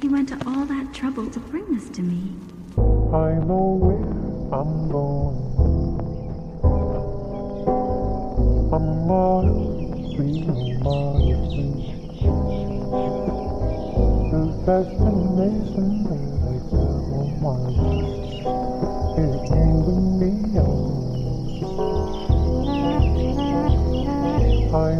He went to all that trouble to bring this to me. I know where I'm going. I'm miles. The destination that I moving me on. I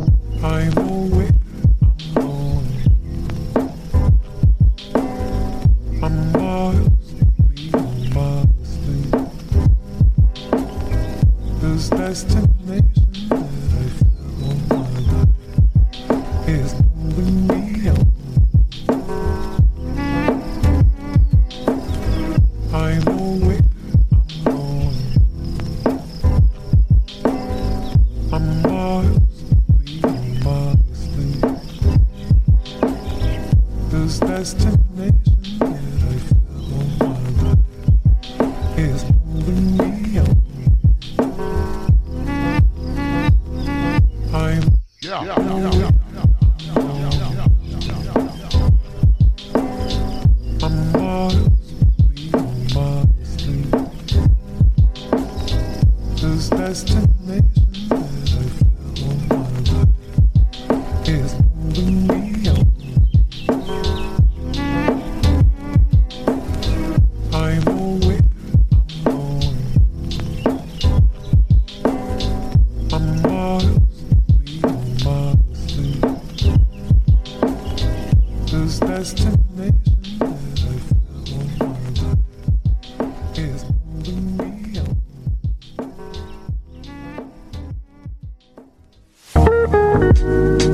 you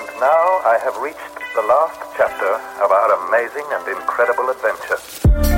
And now I have reached the last chapter of our amazing and incredible adventure.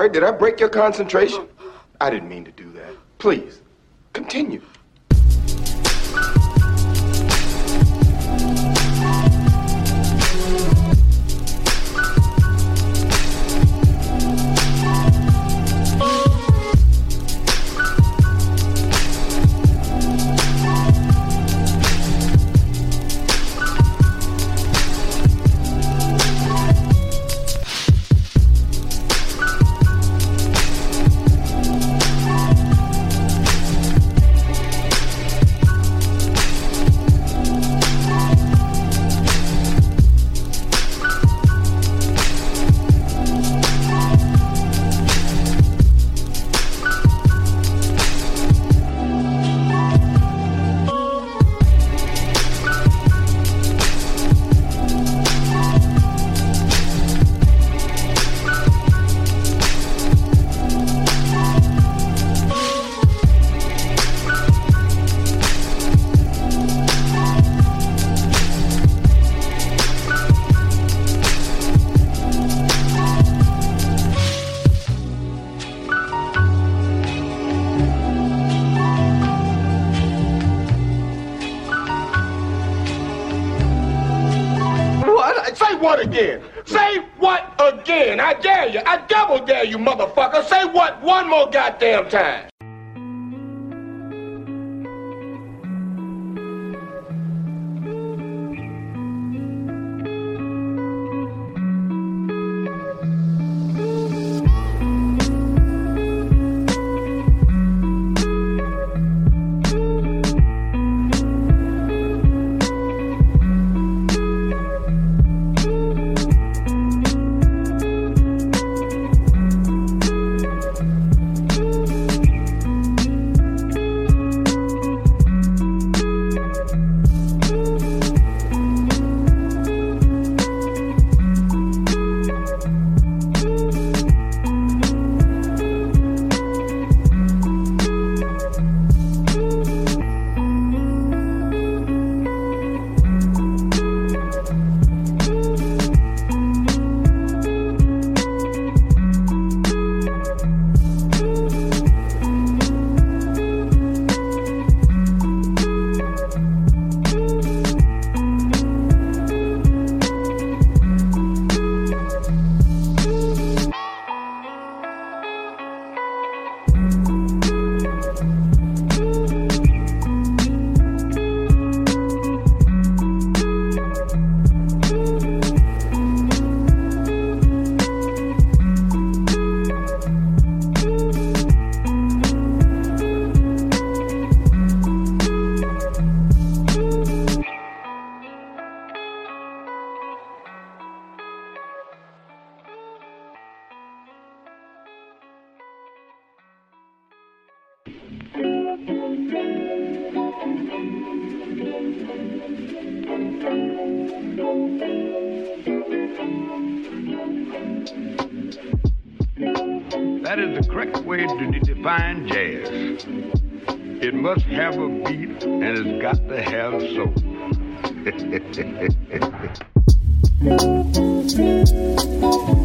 sorry. Did I break your concentration? I didn't mean to do that. Please, continue. What again? Say what again? I dare you. I double dare you, motherfucker. Say what one more goddamn time. That is the correct way to define jazz. It must have a beat and it's got to have soul.